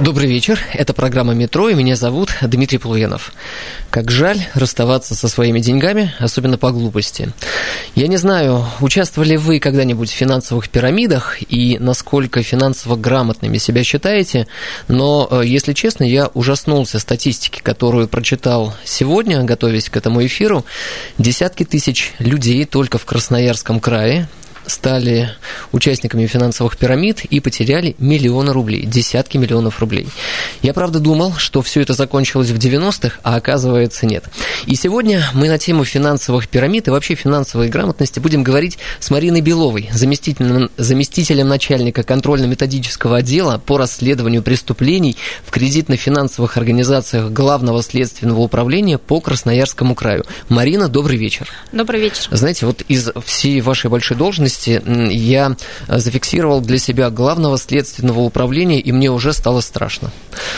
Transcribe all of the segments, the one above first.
Добрый вечер, это программа «Метро», и меня зовут Дмитрий Полуянов. Как жаль расставаться со своими деньгами, особенно по глупости. Я не знаю, участвовали вы когда-нибудь в финансовых пирамидах и насколько финансово грамотными себя считаете, но, э, если честно, я ужаснулся статистике, которую прочитал сегодня, готовясь к этому эфиру. Десятки тысяч людей только в Красноярском крае стали участниками финансовых пирамид и потеряли миллионы рублей, десятки миллионов рублей. Я, правда, думал, что все это закончилось в 90-х, а оказывается нет. И сегодня мы на тему финансовых пирамид и вообще финансовой грамотности будем говорить с Мариной Беловой, заместителем, заместителем начальника контрольно-методического отдела по расследованию преступлений в кредитно-финансовых организациях Главного следственного управления по Красноярскому краю. Марина, добрый вечер. Добрый вечер. Знаете, вот из всей вашей большой должности я зафиксировал для себя главного следственного управления, и мне уже стало страшно.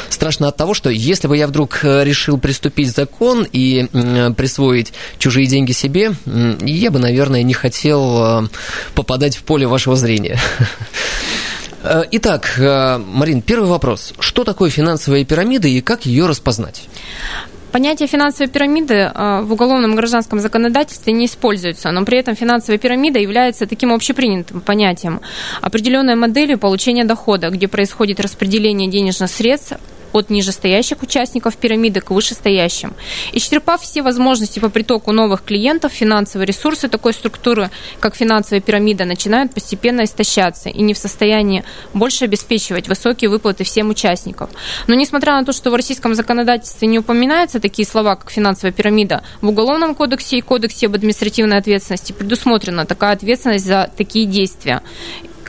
Страшно от того, что если бы я вдруг э, решил приступить закон и присвоить чужие деньги себе, я бы, наверное, не хотел э, попадать в поле вашего зрения. Э, итак, Марин, первый вопрос. Что такое финансовая пирамида и как ее распознать? Понятие финансовой пирамиды э, в уголовном гражданском законодательстве не используется, но при этом финансовая пирамида является таким общепринятым понятием, определенной моделью получения дохода, где происходит распределение денежных средств от нижестоящих участников пирамиды к вышестоящим. Исчерпав все возможности по притоку новых клиентов, финансовые ресурсы такой структуры, как финансовая пирамида, начинают постепенно истощаться и не в состоянии больше обеспечивать высокие выплаты всем участникам. Но несмотря на то, что в российском законодательстве не упоминаются такие слова, как финансовая пирамида, в Уголовном кодексе и Кодексе об административной ответственности предусмотрена такая ответственность за такие действия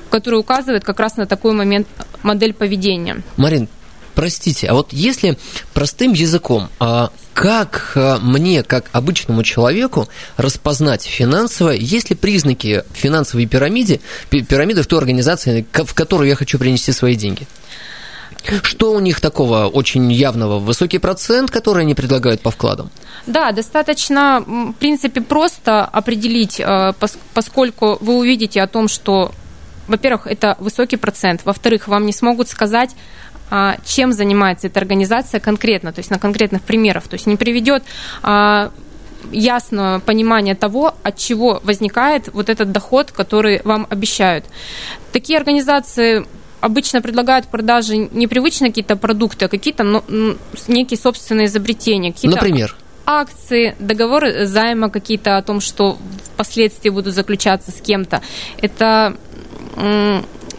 который указывает как раз на такой момент модель поведения. Марин, Простите, а вот если простым языком, а как а, мне, как обычному человеку, распознать финансово, есть ли признаки финансовой пирамиды, пирамиды в той организации, в которую я хочу принести свои деньги? Что у них такого очень явного? Высокий процент, который они предлагают по вкладам? Да, достаточно, в принципе, просто определить, а, поскольку вы увидите о том, что, во-первых, это высокий процент, во-вторых, вам не смогут сказать, чем занимается эта организация конкретно, то есть на конкретных примерах, то есть не приведет а, ясное понимание того, от чего возникает вот этот доход, который вам обещают. Такие организации обычно предлагают в продаже непривычно какие-то продукты, а какие-то ну, некие собственные изобретения. Какие Например? акции, договоры займа какие-то о том, что впоследствии будут заключаться с кем-то. Это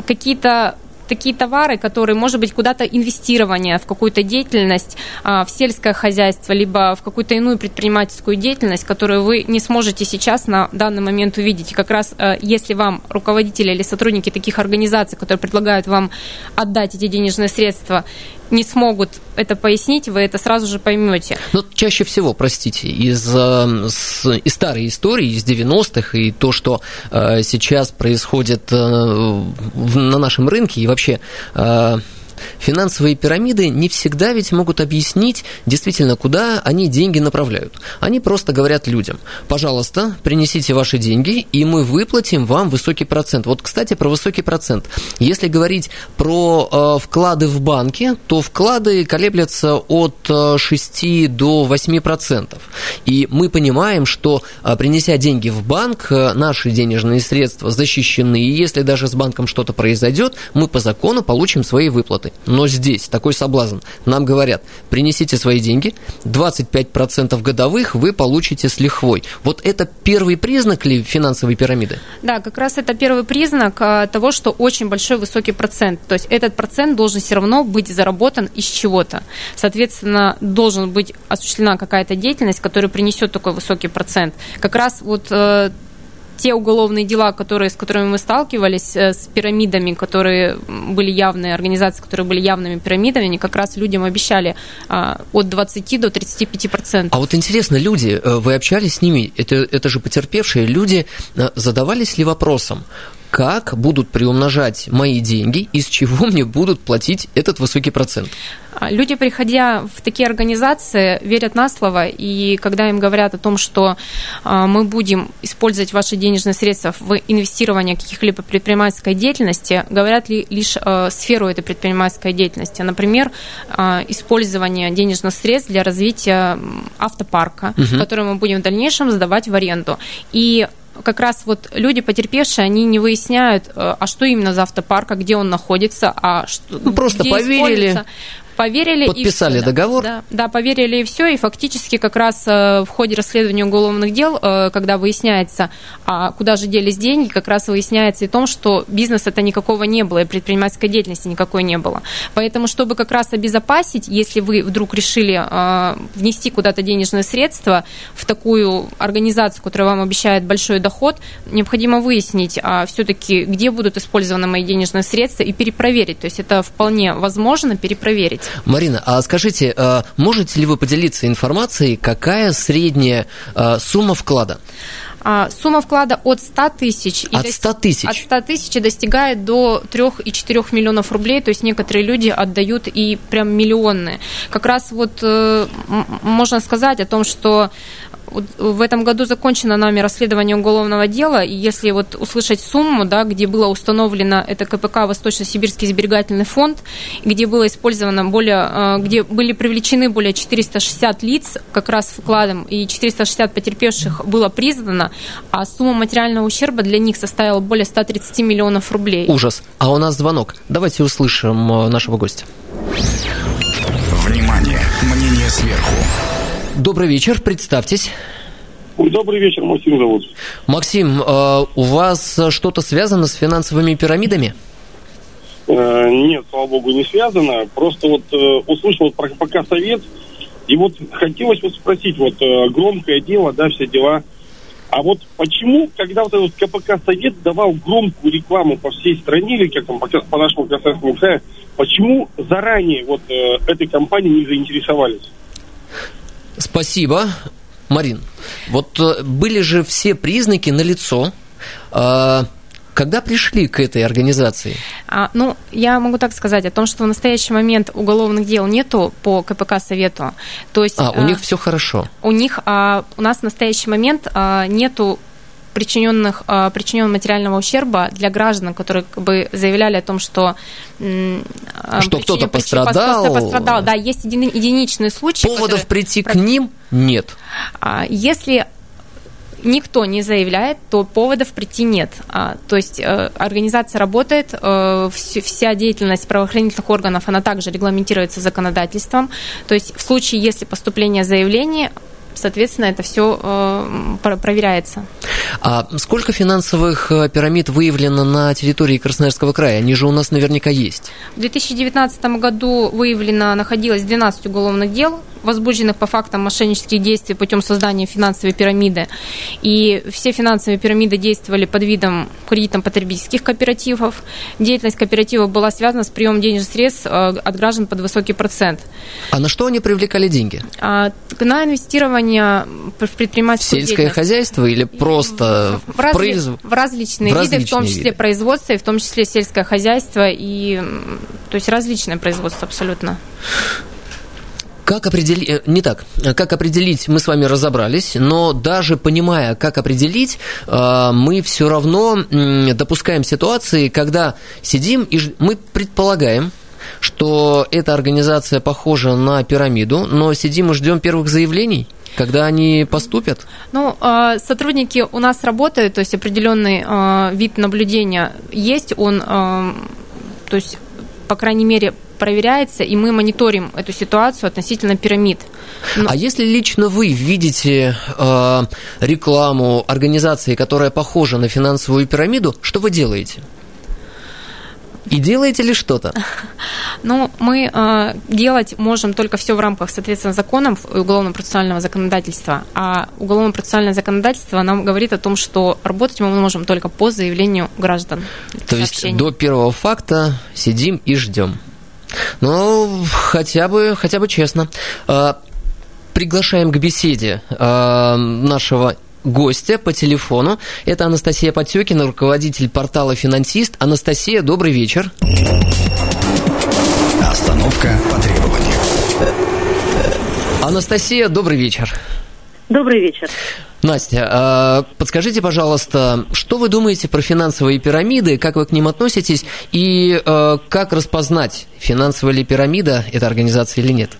какие-то такие товары, которые, может быть, куда-то инвестирование в какую-то деятельность, а, в сельское хозяйство, либо в какую-то иную предпринимательскую деятельность, которую вы не сможете сейчас на данный момент увидеть. Как раз а, если вам руководители или сотрудники таких организаций, которые предлагают вам отдать эти денежные средства, не смогут это пояснить, вы это сразу же поймете. Но чаще всего, простите, из, э, из старой истории, из 90-х, и то, что э, сейчас происходит э, на нашем рынке, и вообще финансовые пирамиды не всегда ведь могут объяснить действительно, куда они деньги направляют. Они просто говорят людям, пожалуйста, принесите ваши деньги, и мы выплатим вам высокий процент. Вот, кстати, про высокий процент. Если говорить про э, вклады в банке, то вклады колеблются от 6 э, до 8 процентов. И мы понимаем, что э, принеся деньги в банк, э, наши денежные средства защищены, и если даже с банком что-то произойдет, мы по закону получим свои выплаты зарплаты. Но здесь такой соблазн. Нам говорят, принесите свои деньги, 25% годовых вы получите с лихвой. Вот это первый признак ли финансовой пирамиды? Да, как раз это первый признак а, того, что очень большой высокий процент. То есть этот процент должен все равно быть заработан из чего-то. Соответственно, должен быть осуществлена какая-то деятельность, которая принесет такой высокий процент. Как раз вот э, те уголовные дела, которые, с которыми мы сталкивались, э, с пирамидами, которые были явные, организации, которые были явными пирамидами, они как раз людям обещали а, от 20 до 35 процентов. А вот интересно, люди, э, вы общались с ними, это, это же потерпевшие люди, э, задавались ли вопросом, как будут приумножать мои деньги, из чего мне будут платить этот высокий процент? А, люди, приходя в такие организации, верят на слово, и когда им говорят о том, что а, мы будем использовать ваши денежные средства в инвестирование каких-либо предпринимательской деятельности, говорят ли лишь а, сферу этой предпринимательской деятельности. Например, использование денежных средств для развития автопарка, угу. который мы будем в дальнейшем сдавать в аренду. И как раз вот люди потерпевшие, они не выясняют, а что именно за автопарк, а где он находится, а что, ну, просто поверили поверили подписали и все, договор? Да, да поверили и все и фактически как раз э, в ходе расследования уголовных дел э, когда выясняется а куда же делись деньги как раз выясняется и том что бизнес это никакого не было и предпринимательской деятельности никакой не было. Поэтому чтобы как раз обезопасить если вы вдруг решили э, внести куда-то денежные средства в такую организацию которая вам обещает большой доход необходимо выяснить а все-таки где будут использованы мои денежные средства и перепроверить. То есть это вполне возможно перепроверить Марина, а скажите, э, можете ли вы поделиться информацией, какая средняя э, сумма вклада? А, сумма вклада от 100 тысяч. От 100 тысяч? От 100 тысяч достигает до 3,4 миллионов рублей, то есть некоторые люди отдают и прям миллионные. Как раз вот э, можно сказать о том, что в этом году закончено нами расследование уголовного дела, и если вот услышать сумму, да, где было установлено это КПК Восточно-Сибирский сберегательный фонд, где было использовано более, э, где были привлечены более 460 лиц как раз вкладом, и 460 потерпевших было признано, а сумма материального ущерба для них составила более 130 миллионов рублей. Ужас. А у нас звонок. Давайте услышим э, нашего гостя. Внимание! Мнение сверху. Добрый вечер, представьтесь. Добрый вечер, Максим зовут. Максим, э, у вас что-то связано с финансовыми пирамидами? Э, нет, слава богу, не связано. Просто вот э, услышал про пока совет, и вот хотелось вот спросить, вот громкое дело, да, все дела. А вот почему, когда вот этот КПК Совет давал громкую рекламу по всей стране, или как там, по, по нашему Красноярскому краю, почему заранее вот э, этой компанией не заинтересовались? Спасибо. Марин, вот э, были же все признаки налицо. А, когда пришли к этой организации? А, ну, я могу так сказать о том, что в настоящий момент уголовных дел нету по КПК Совету. То есть, а, у а, них все хорошо. У них, а, у нас в настоящий момент а, нету причиненных, а, причинен материального ущерба для граждан, которые как бы заявляли о том, что а, что кто-то пострадал. пострадал. Да, есть еди, единичные случаи. Поводов которые... прийти к ним нет. А, если никто не заявляет, то поводов прийти нет. А, то есть э, организация работает, э, вся деятельность правоохранительных органов, она также регламентируется законодательством. То есть в случае, если поступление заявления, соответственно, это все э, проверяется. А сколько финансовых э, пирамид выявлено на территории Красноярского края? Они же у нас наверняка есть. В 2019 году выявлено, находилось 12 уголовных дел, возбужденных по фактам мошеннических действий путем создания финансовой пирамиды. И все финансовые пирамиды действовали под видом кредитно-потребительских кооперативов. Деятельность кооперативов была связана с приемом денежных средств э, от граждан под высокий процент. А на что они привлекали деньги? А, на инвестирование в предпринимательскую Сельское хозяйство или просто в, в, разли... произ... в различные в виды, в том числе виды. производство, и в том числе сельское хозяйство, и то есть различное производство абсолютно. Как определить, э, не так, как определить, мы с вами разобрались, но даже понимая, как определить, э, мы все равно допускаем ситуации, когда сидим и мы предполагаем, что эта организация похожа на пирамиду, но сидим и ждем первых заявлений? Когда они поступят? Ну, э, сотрудники у нас работают, то есть определенный вид наблюдения есть, он, то есть, по крайней мере, проверяется, и мы мониторим эту ситуацию относительно пирамид. Но... А если лично вы видите э, рекламу организации, которая похожа на финансовую пирамиду, что вы делаете? И делаете ли что-то? Ну, мы э, делать можем только все в рамках, соответственно, законов и уголовно-процессуального законодательства. А уголовно-процессуальное законодательство нам говорит о том, что работать мы можем только по заявлению граждан. То есть до первого факта сидим и ждем. Ну, хотя бы, хотя бы честно. А, приглашаем к беседе а, нашего гостя по телефону. Это Анастасия Потекина, руководитель портала «Финансист». Анастасия, добрый вечер. Остановка по требованию. Анастасия, добрый вечер. Добрый вечер. Настя, а, подскажите, пожалуйста, что вы думаете про финансовые пирамиды, как вы к ним относитесь и а, как распознать, финансовая ли пирамида эта организация или нет?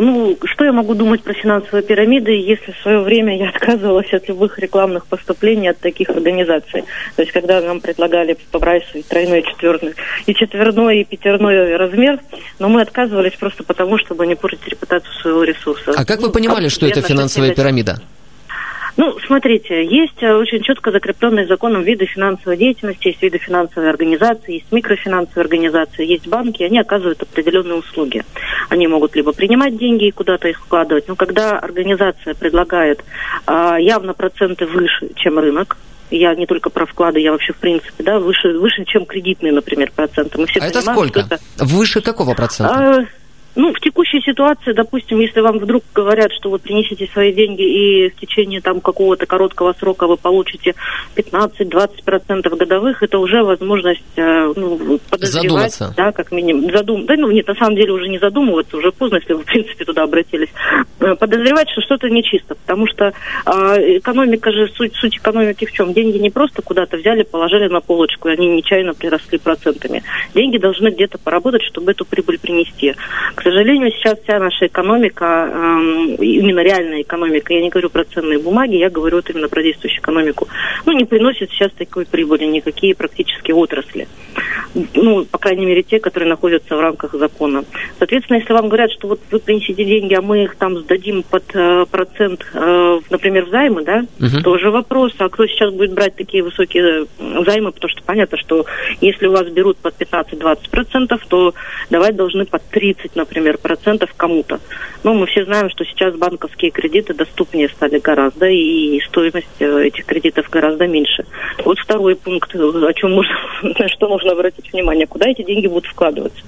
Ну, что я могу думать про финансовые пирамиды, если в свое время я отказывалась от любых рекламных поступлений от таких организаций? То есть, когда нам предлагали по прайсу и тройной, и четверной, и четверной, и пятерной размер, но мы отказывались просто потому, чтобы не портить репутацию своего ресурса. А как вы понимали, что это финансовая пирамида? Ну, смотрите, есть э, очень четко закрепленные законом виды финансовой деятельности, есть виды финансовой организации, есть микрофинансовые организации, есть банки, они оказывают определенные услуги. Они могут либо принимать деньги и куда-то их вкладывать, но когда организация предлагает а, явно проценты выше, чем рынок, я не только про вклады, я вообще в принципе, да, выше, выше чем кредитные, например, проценты. Мы все а это сколько? Это... Выше какого процента? А, ну, в текущей ситуации, допустим, если вам вдруг говорят, что вы принесите свои деньги и в течение там какого-то короткого срока вы получите 15-20% годовых, это уже возможность э, ну, подозревать, Задуматься. да, как минимум, задум... да, ну, нет, на самом деле уже не задумываться, уже поздно, если вы, в принципе, туда обратились, э, подозревать, что что-то нечисто, потому что э, экономика же, суть, суть экономики в чем? Деньги не просто куда-то взяли, положили на полочку, и они нечаянно приросли процентами. Деньги должны где-то поработать, чтобы эту прибыль принести. К к сожалению, сейчас вся наша экономика, э, именно реальная экономика, я не говорю про ценные бумаги, я говорю вот именно про действующую экономику, ну, не приносит сейчас такой прибыли никакие практически отрасли. Ну, по крайней мере, те, которые находятся в рамках закона. Соответственно, если вам говорят, что вот вы принесите деньги, а мы их там сдадим под э, процент, э, например, в займы, да, угу. тоже вопрос, а кто сейчас будет брать такие высокие займы, потому что понятно, что если у вас берут под 15-20%, то давать должны под 30, например, например, процентов кому-то. Но мы все знаем, что сейчас банковские кредиты доступнее стали гораздо, и стоимость э, этих кредитов гораздо меньше. Вот второй пункт, о чем можно, что нужно обратить внимание, куда эти деньги будут вкладываться.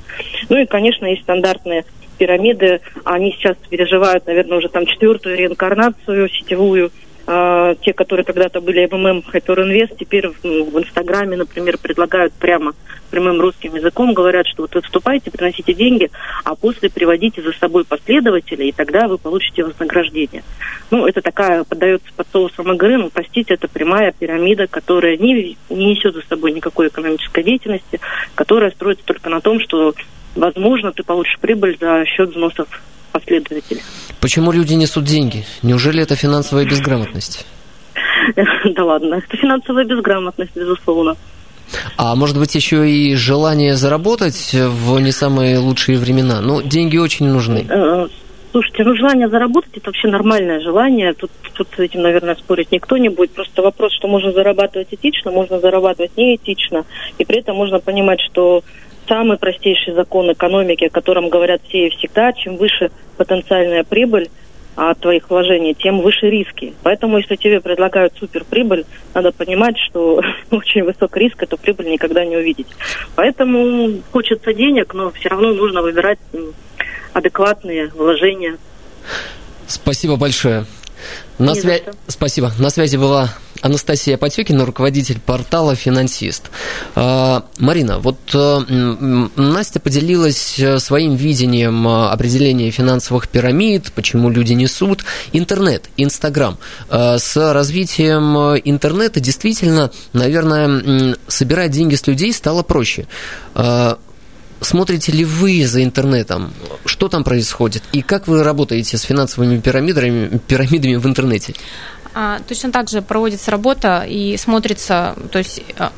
Ну и, конечно, есть стандартные пирамиды, они сейчас переживают, наверное, уже там четвертую реинкарнацию сетевую, а, те, которые когда-то были МММ Hyperinvest, теперь ну, в Инстаграме, например, предлагают прямо прямым русским языком, говорят, что вот вы вступаете, приносите деньги, а после приводите за собой последователей, и тогда вы получите вознаграждение. Ну, это такая, подается под соусом игры, но, простите, это прямая пирамида, которая не, не несет за собой никакой экономической деятельности, которая строится только на том, что, возможно, ты получишь прибыль за счет взносов последователей. Почему люди несут деньги? Неужели это финансовая безграмотность? Да ладно, это финансовая безграмотность, безусловно. А может быть еще и желание заработать в не самые лучшие времена? Ну, деньги очень нужны. Э, слушайте, ну желание заработать это вообще нормальное желание. Тут, тут с этим, наверное, спорить никто не будет. Просто вопрос, что можно зарабатывать этично, можно зарабатывать неэтично. И при этом можно понимать, что самый простейший закон экономики, о котором говорят все и всегда, чем выше потенциальная прибыль от твоих вложений, тем выше риски. Поэтому, если тебе предлагают суперприбыль, надо понимать, что очень высок риск, эту прибыль никогда не увидеть. Поэтому хочется денег, но все равно нужно выбирать адекватные вложения. Спасибо большое. На свя... Спасибо. На связи была Анастасия Потекина, руководитель портала «Финансист». А, Марина, вот э, Настя поделилась э, своим видением э, определения финансовых пирамид, почему люди несут. Интернет, Инстаграм. С развитием интернета действительно, наверное, собирать деньги с людей стало проще смотрите ли вы за интернетом? Что там происходит? И как вы работаете с финансовыми пирамидами, пирамидами в интернете? А, точно так же проводится работа и смотрится, то есть а,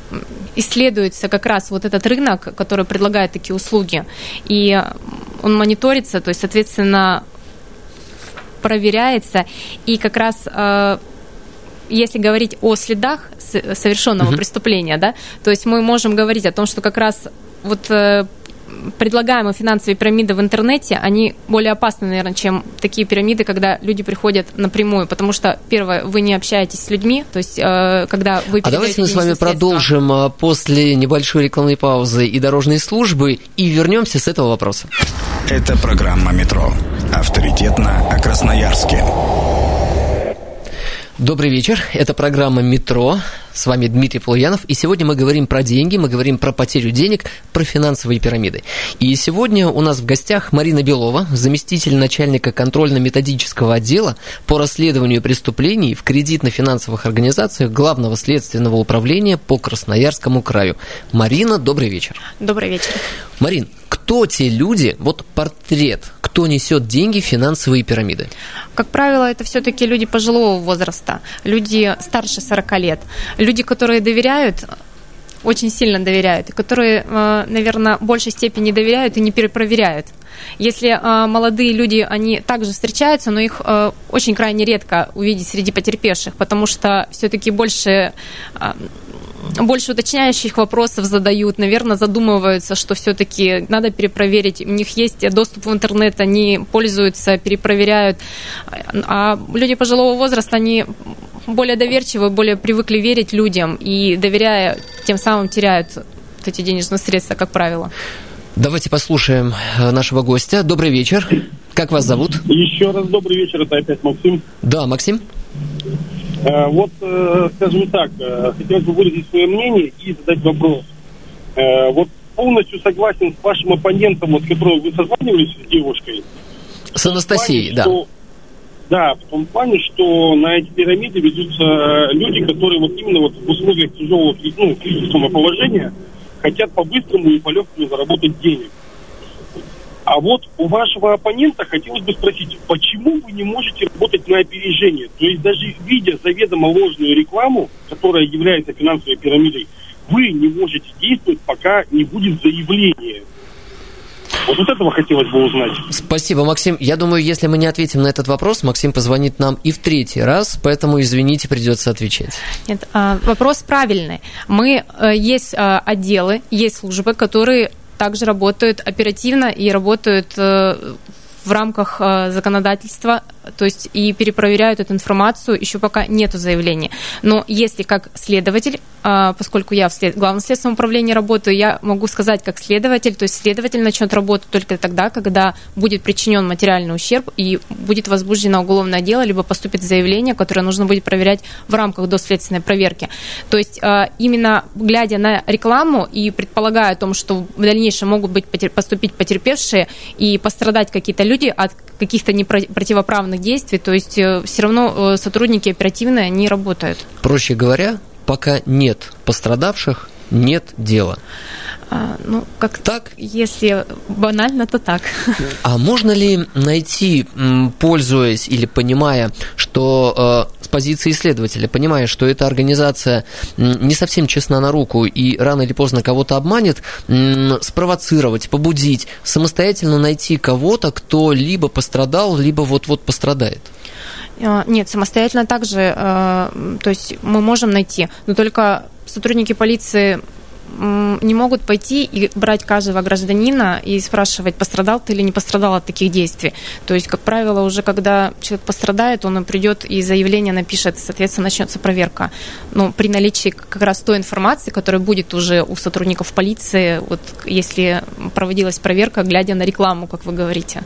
исследуется как раз вот этот рынок, который предлагает такие услуги, и он мониторится, то есть, соответственно, проверяется, и как раз а, если говорить о следах совершенного угу. преступления, да, то есть мы можем говорить о том, что как раз вот э, предлагаемые финансовые пирамиды в интернете, они более опасны, наверное, чем такие пирамиды, когда люди приходят напрямую, потому что, первое, вы не общаетесь с людьми, то есть, э, когда вы А давайте мы с вами средства, продолжим а, после небольшой рекламной паузы и дорожной службы и вернемся с этого вопроса. Это программа «Метро». Авторитетно о Красноярске. Добрый вечер. Это программа «Метро». С вами Дмитрий Полуянов. И сегодня мы говорим про деньги, мы говорим про потерю денег, про финансовые пирамиды. И сегодня у нас в гостях Марина Белова, заместитель начальника контрольно-методического отдела по расследованию преступлений в кредитно-финансовых организациях Главного следственного управления по Красноярскому краю. Марина, добрый вечер. Добрый вечер. Марин, кто те люди, вот портрет, кто несет деньги в финансовые пирамиды? Как правило, это все-таки люди пожилого возраста, люди старше 40 лет, люди, которые доверяют очень сильно доверяют, которые, э, наверное, в большей степени доверяют и не перепроверяют. Если э, молодые люди, они также встречаются, но их э, очень крайне редко увидеть среди потерпевших, потому что все-таки больше больше уточняющих вопросов задают, наверное, задумываются, что все-таки надо перепроверить. У них есть доступ в интернет, они пользуются, перепроверяют. А люди пожилого возраста, они более доверчивы, более привыкли верить людям и, доверяя, тем самым теряют вот эти денежные средства, как правило. Давайте послушаем э, нашего гостя. Добрый вечер. Как вас зовут? Еще раз добрый вечер, это опять Максим. Да, Максим. Э, вот, э, скажем так, э, хотелось бы выразить свое мнение и задать вопрос. Вот полностью согласен с вашим оппонентом, вот, с которым вы созванивались с девушкой. С Анастасией, да. Что, да, в том плане, что на эти пирамиды ведутся люди, которые вот именно вот в условиях тяжелого ну, кризисного положения хотят по-быстрому и по-легкому заработать денег. А вот у вашего оппонента хотелось бы спросить, почему вы не можете работать на опережение? То есть даже видя заведомо ложную рекламу, которая является финансовой пирамидой, вы не можете действовать, пока не будет заявления. Вот, вот этого хотелось бы узнать. Спасибо, Максим. Я думаю, если мы не ответим на этот вопрос, Максим позвонит нам и в третий раз, поэтому, извините, придется отвечать. Нет, а, вопрос правильный. Мы, э, есть а, отделы, есть службы, которые также работают оперативно и работают э, в рамках э, законодательства то есть и перепроверяют эту информацию, еще пока нету заявления. Но если как следователь, а, поскольку я в след... главном следственном управлении работаю, я могу сказать как следователь, то есть следователь начнет работать только тогда, когда будет причинен материальный ущерб и будет возбуждено уголовное дело, либо поступит заявление, которое нужно будет проверять в рамках доследственной проверки. То есть а, именно глядя на рекламу и предполагая о том, что в дальнейшем могут быть поступить потерпевшие и пострадать какие-то люди от каких-то непротивоправных действий, то есть э, все равно э, сотрудники оперативные, они работают. Проще говоря, пока нет пострадавших, нет дела. А, ну, как так? Если банально, то так. А можно ли найти, пользуясь или понимая, что э, с позиции исследователя, понимая, что эта организация не совсем честна на руку и рано или поздно кого-то обманет, спровоцировать, побудить, самостоятельно найти кого-то, кто либо пострадал, либо вот-вот пострадает? А, нет, самостоятельно также, э, то есть мы можем найти, но только сотрудники полиции не могут пойти и брать каждого гражданина и спрашивать, пострадал ты или не пострадал от таких действий. То есть, как правило, уже когда человек пострадает, он придет и заявление напишет, соответственно, начнется проверка. Но при наличии как раз той информации, которая будет уже у сотрудников полиции, вот если проводилась проверка, глядя на рекламу, как вы говорите.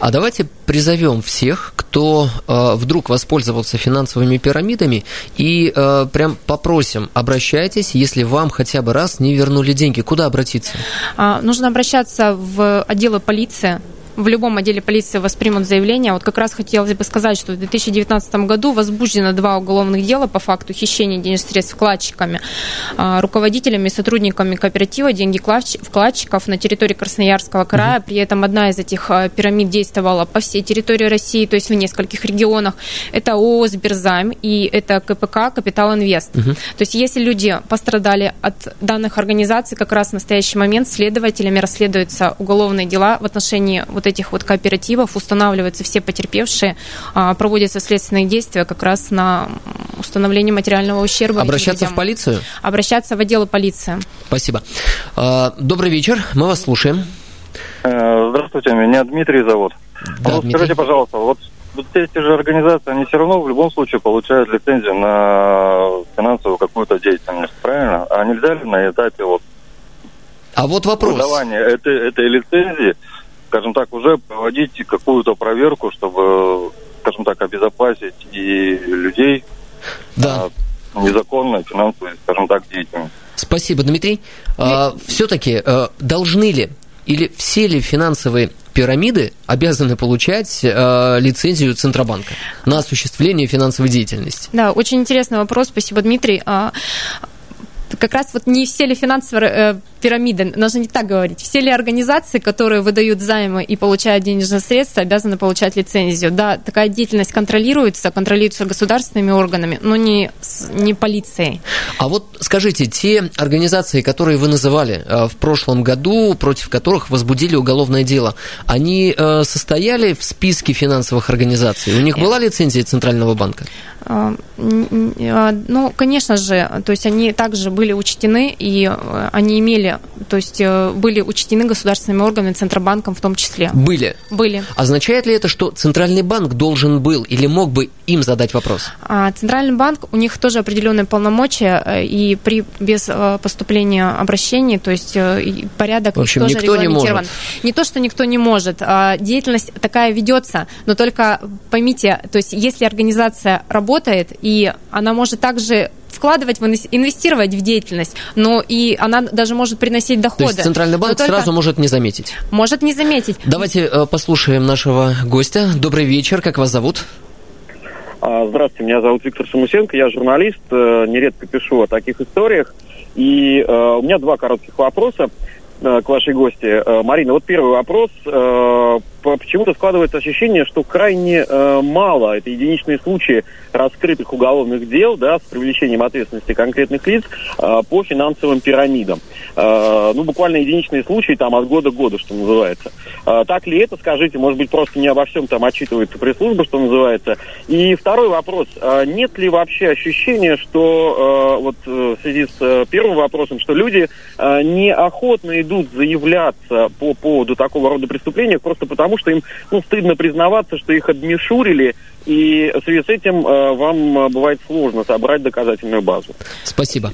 А давайте призовем всех, кто э, вдруг воспользовался финансовыми пирамидами, и э, прям попросим, обращайтесь, если вам хотя бы раз не вернули деньги, куда обратиться? А, нужно обращаться в отделы полиции, в любом отделе полиции воспримут заявление. Вот как раз хотелось бы сказать, что в 2019 году возбуждено два уголовных дела по факту хищения денежных средств вкладчиками, а, руководителями и сотрудниками кооператива деньги вкладчиков на территории Красноярского края. При этом одна из этих а, пирамид действовала по всей территории России, то есть в нескольких регионах. Это ООО «Сберзайм» и это КПК «Капитал Инвест». Угу. То есть если люди пострадали от данных организаций, как раз в настоящий момент следователями расследуются уголовные дела в отношении вот этих вот кооперативов устанавливаются все потерпевшие, а, проводятся следственные действия как раз на установление материального ущерба. Обращаться в полицию? Обращаться в отдел полиции. Спасибо. А, добрый вечер, мы вас слушаем. Э, здравствуйте, меня Дмитрий зовут. Да, вот Дмитрий. скажите, пожалуйста, вот, вот эти же организации, они все равно в любом случае получают лицензию на финансовую какую-то деятельность, правильно? А нельзя ли на этапе вот А вот вопрос. выдавания этой, этой лицензии, скажем так, уже проводить какую-то проверку, чтобы, скажем так, обезопасить и людей Да. от незаконной финансовой, скажем так, деятельности? Спасибо, Дмитрий. все-таки должны ли или все ли финансовые пирамиды обязаны получать э, лицензию Центробанка на осуществление финансовой деятельности? Да, очень интересный вопрос. Спасибо, Дмитрий. Как раз вот не все ли финансовые э, пирамиды, нужно не так говорить, все ли организации, которые выдают займы и получают денежные средства, обязаны получать лицензию? Да, такая деятельность контролируется, контролируется государственными органами, но не, не полицией. А вот скажите, те организации, которые вы называли э, в прошлом году, против которых возбудили уголовное дело, они э, состояли в списке финансовых организаций? У них была лицензия Центрального банка? Ну, конечно же, то есть они также были учтены, и э, они имели, то есть э, были учтены государственными органами, Центробанком в том числе. Были. Были. Означает ли это, что Центральный банк должен был или мог бы им задать вопрос? А Центральный банк, у них тоже определенные полномочия, э, и при, без поступления обращений, то есть порядок В общем, тоже никто не регламентирован. может. Не то, что никто не может, а деятельность такая ведется, но только поймите, то есть если организация работает, и она может также вкладывать, в инвес- инвестировать в деятельность, но и она даже может приносить То доходы. есть Центральный банк только сразу может не заметить. может не заметить. Давайте э, послушаем нашего гостя. Добрый вечер, как вас зовут? А, Здравствуйте, меня зовут Виктор Самусенко, я журналист, э, нередко пишу о таких историях. И э, у меня два коротких вопроса к вашей гости. Э, Марина, вот первый вопрос. Э, по- Почему-то складывается ощущение, что крайне э, мало, это единичные случаи раскрытых уголовных дел да, с привлечением ответственности конкретных лиц э, по финансовым пирамидам. Э, Ну, буквально единичные случаи там от года к году, что называется. Э, Так ли это, скажите, может быть, просто не обо всем там отчитывается пресс-служба, что называется. И второй вопрос. А Нет ли вообще ощущения, что э, вот э, в связи с э, первым вопросом, что люди э, неохотно идут заявляться по поводу такого рода преступления просто потому, что им ну, стыдно признаваться, что их обмешурили, и в связи с этим э, вам э, бывает сложно собрать доказательную базу. Спасибо.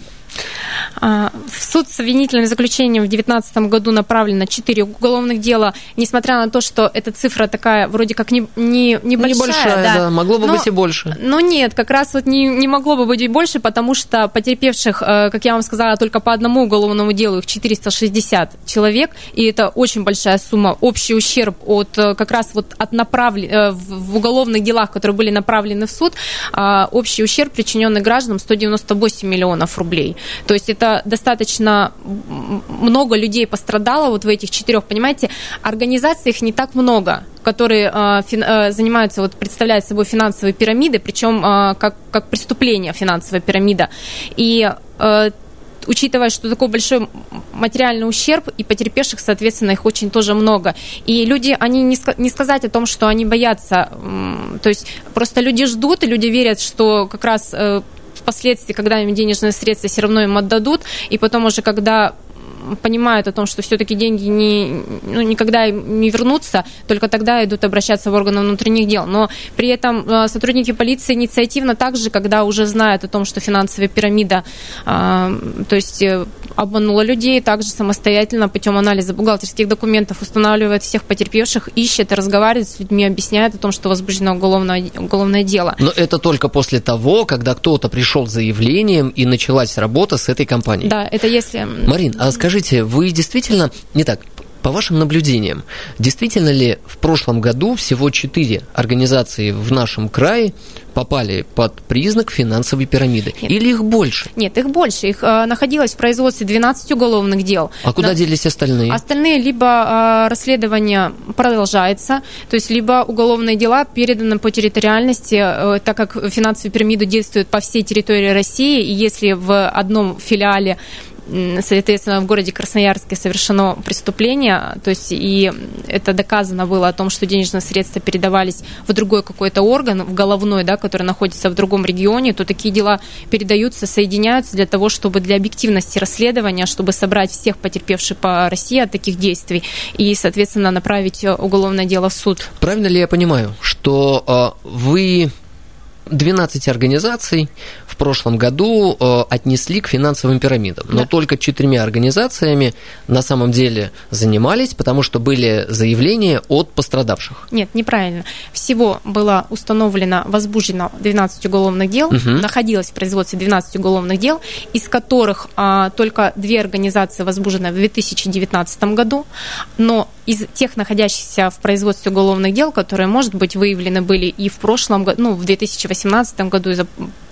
А, В суд с обвинительным заключением в 2019 году направлено 4 уголовных дела, несмотря на то, что эта цифра такая вроде как не, не, небольшая. Небольшая, да. Могло бы Но- быть и больше. Но нет, как раз вот не, не могло бы быть и больше, потому что потерпевших, э, как я вам сказала, только по одному уголовному делу их 460 человек, и это очень большая сумма. Общий ущерб от э, как раз вот от направлен... э, в в уголовных делах, которые были направлены в суд, а, общий ущерб, причиненный гражданам, 198 миллионов рублей. То есть это достаточно много людей пострадало вот в этих четырех, понимаете, организаций их не так много, которые э, фин- э, занимаются, вот представляют собой финансовые пирамиды, причем э, как, как преступление финансовая пирамида. И э, учитывая, что такой большой материальный ущерб, и потерпевших, соответственно, их очень тоже много. И люди, они не, не сказать о том, что они боятся, то есть просто люди ждут, и люди верят, что как раз э, впоследствии, когда им денежные средства все равно им отдадут, и потом уже, когда понимают о том, что все-таки деньги не, ну, никогда не вернутся, только тогда идут обращаться в органы внутренних дел. Но при этом э, сотрудники полиции инициативно также, когда уже знают о том, что финансовая пирамида, э, то есть э, обманула людей, также самостоятельно путем анализа бухгалтерских документов устанавливает всех потерпевших, ищет разговаривает с людьми, объясняет о том, что возбуждено уголовное, уголовное дело. Но это только после того, когда кто-то пришел с заявлением и началась работа с этой компанией. Да, это если... Марин, а скажите, вы действительно, не так, по вашим наблюдениям, действительно ли в прошлом году всего четыре организации в нашем крае попали под признак финансовой пирамиды? Нет. Или их больше? Нет, их больше. Их э, находилось в производстве 12 уголовных дел. А куда На- делись остальные? Остальные либо э, расследование продолжается, то есть либо уголовные дела переданы по территориальности, э, так как финансовые пирамиды действуют по всей территории России, и если в одном филиале соответственно, в городе Красноярске совершено преступление, то есть и это доказано было о том, что денежные средства передавались в другой какой-то орган, в головной, да, который находится в другом регионе, то такие дела передаются, соединяются для того, чтобы для объективности расследования, чтобы собрать всех потерпевших по России от таких действий и, соответственно, направить уголовное дело в суд. Правильно ли я понимаю, что э, вы 12 организаций в прошлом году э, отнесли к финансовым пирамидам. Но да. только четырьмя организациями на самом деле занимались, потому что были заявления от пострадавших. Нет, неправильно. Всего было установлено, возбуждено 12 уголовных дел, угу. находилось в производстве 12 уголовных дел, из которых а, только две организации возбуждены в 2019 году, но из тех находящихся в производстве уголовных дел, которые, может быть, выявлены были и в прошлом году, ну, в 2018 году и за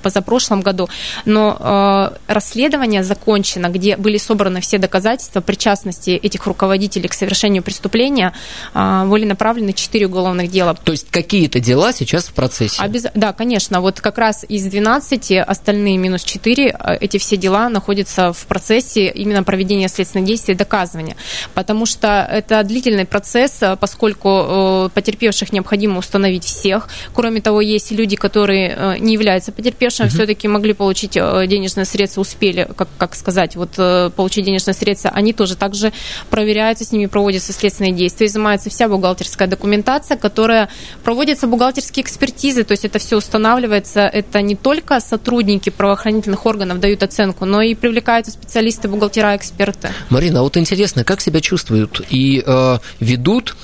позапрошлом году, но э, расследование закончено, где были собраны все доказательства причастности этих руководителей к совершению преступления, э, были направлены 4 уголовных дела. То есть какие-то дела сейчас в процессе? Обяз... Да, конечно. Вот как раз из 12 остальные минус 4, э, эти все дела находятся в процессе именно проведения следственных действий и доказывания. Потому что это длительный процесс, э, поскольку э, потерпевших необходимо установить всех. Кроме того, есть люди, которые не являются потерпевшими, конечно, угу. все-таки могли получить э, денежные средства, успели, как, как сказать, вот э, получить денежные средства, они тоже также проверяются, с ними проводятся следственные действия, изымается вся бухгалтерская документация, которая проводятся бухгалтерские экспертизы, то есть это все устанавливается, это не только сотрудники правоохранительных органов дают оценку, но и привлекаются специалисты, бухгалтера, эксперты. Марина, а вот интересно, как себя чувствуют и э, ведут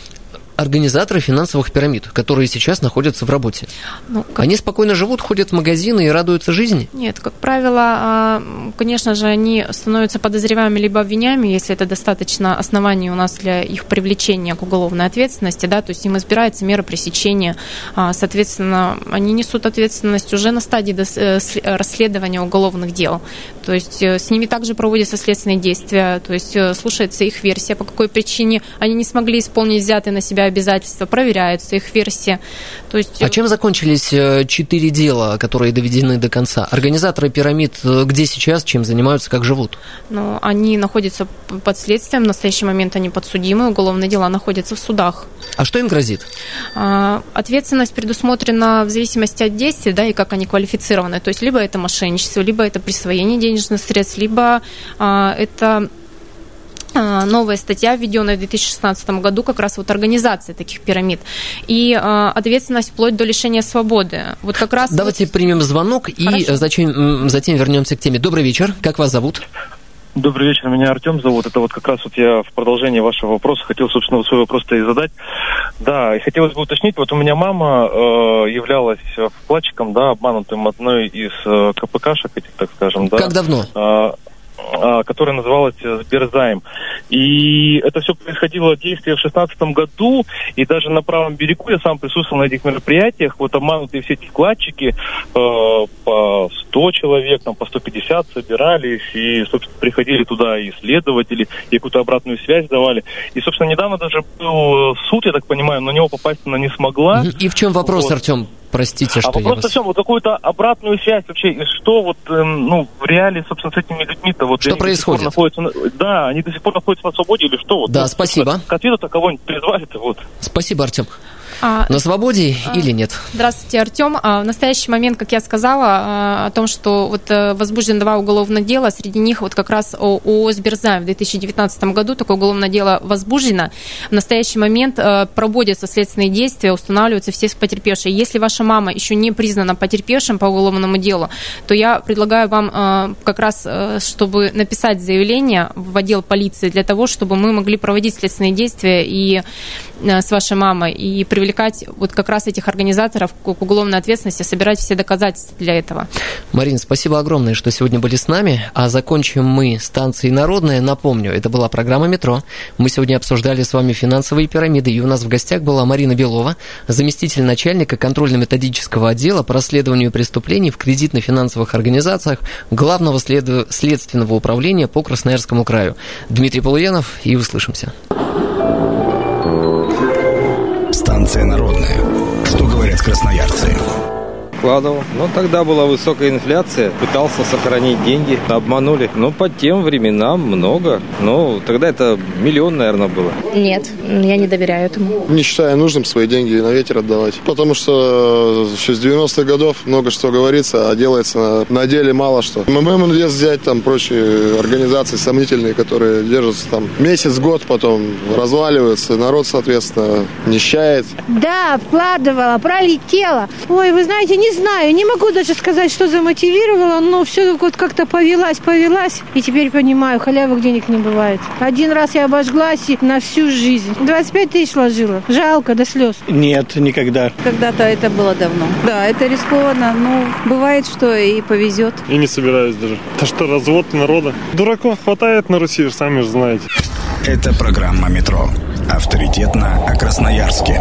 организаторы финансовых пирамид, которые сейчас находятся в работе. Ну, как... Они спокойно живут, ходят в магазины и радуются жизни? Нет, как правило, а, конечно же, они становятся подозреваемыми либо обвиняемыми, если это достаточно оснований у нас для их привлечения к уголовной ответственности, да, то есть им избирается мера пресечения, а, соответственно, они несут ответственность уже на стадии э, расследования уголовных дел. То есть э, с ними также проводятся следственные действия, то есть э, слушается их версия, по какой причине они не смогли исполнить взятые на себя обязательства, проверяются их версии. То есть... А чем закончились э, четыре дела, которые доведены до конца? Организаторы пирамид где сейчас, чем занимаются, как живут? Ну, они находятся под следствием, в настоящий момент они подсудимы, уголовные дела находятся в судах. А что им грозит? А, ответственность предусмотрена в зависимости от действий, да, и как они квалифицированы. То есть либо это мошенничество, либо это присвоение денежных средств, либо а, это новая статья, введенная в 2016 году, как раз вот организация таких пирамид. И э, ответственность вплоть до лишения свободы. Вот как раз... Давайте вот... примем звонок и затем, затем вернемся к теме. Добрый вечер. Как вас зовут? Добрый вечер, меня Артем зовут. Это вот как раз вот я в продолжении вашего вопроса хотел, собственно, свой вопрос-то и задать. Да, и хотелось бы уточнить, вот у меня мама э, являлась вкладчиком, да, обманутым одной из э, КПКшек этих, так скажем, да. Как давно? Э, а, которая называлась Сберзайм. И это все происходило действие в 2016 году, и даже на правом берегу я сам присутствовал на этих мероприятиях, вот обманутые все эти вкладчики, э, по 100 человек, там, по 150 собирались, и, собственно, приходили туда и исследователи, и какую-то обратную связь давали. И, собственно, недавно даже был суд, я так понимаю, на него попасть она не смогла. И в чем вопрос, вот. Артем? Простите, а что а вопрос я вас... в чем? Вот какую-то обратную связь вообще, что вот, эм, ну, в реале, собственно, с этими людьми-то вот... Что происходит? Находятся, да, они до сих пор находятся на свободе или что? Вот, да, вот, спасибо. К ответу-то кого-нибудь призвали-то вот. Спасибо, Артем. А, На свободе а, или нет? Здравствуйте, Артем. А, в настоящий момент, как я сказала, а, о том, что вот э, возбуждено два уголовных дела, среди них вот как раз ООО «Сберзайм» в 2019 году такое уголовное дело возбуждено. В настоящий момент э, проводятся следственные действия, устанавливаются все потерпевшие. Если ваша мама еще не признана потерпевшим по уголовному делу, то я предлагаю вам э, как раз, чтобы написать заявление в отдел полиции для того, чтобы мы могли проводить следственные действия и с вашей мамой и привлекать привлекать вот как раз этих организаторов к уголовной ответственности, собирать все доказательства для этого. Марин, спасибо огромное, что сегодня были с нами. А закончим мы станцией «Народная». Напомню, это была программа «Метро». Мы сегодня обсуждали с вами финансовые пирамиды, и у нас в гостях была Марина Белова, заместитель начальника контрольно-методического отдела по расследованию преступлений в кредитно-финансовых организациях Главного след... следственного управления по Красноярскому краю. Дмитрий Полуянов, и услышимся. Станция народная. Что говорят красноярцы? Вкладывал. Но тогда была высокая инфляция, пытался сохранить деньги, обманули. Но по тем временам много. Но тогда это миллион, наверное, было. Нет, я не доверяю этому. Не считаю нужным свои деньги на ветер отдавать. Потому что еще с 90-х годов много что говорится, а делается на, на деле мало что. МММ Инвест взять, там прочие организации сомнительные, которые держатся там месяц-год, потом разваливаются. Народ, соответственно, нищает. Да, вкладывала, пролетела. Ой, вы знаете, не знаю, не могу даже сказать, что замотивировало, но все вот как-то повелась, повелась. И теперь понимаю, халявых денег не бывает. Один раз я обожглась и на всю жизнь. 25 тысяч ложила. Жалко до слез. Нет, никогда. Когда-то это было давно. Да, это рискованно, но бывает, что и повезет. И не собираюсь даже. Это что, развод народа? Дураков хватает на Руси, сами же знаете. Это программа «Метро». Авторитетно о Красноярске.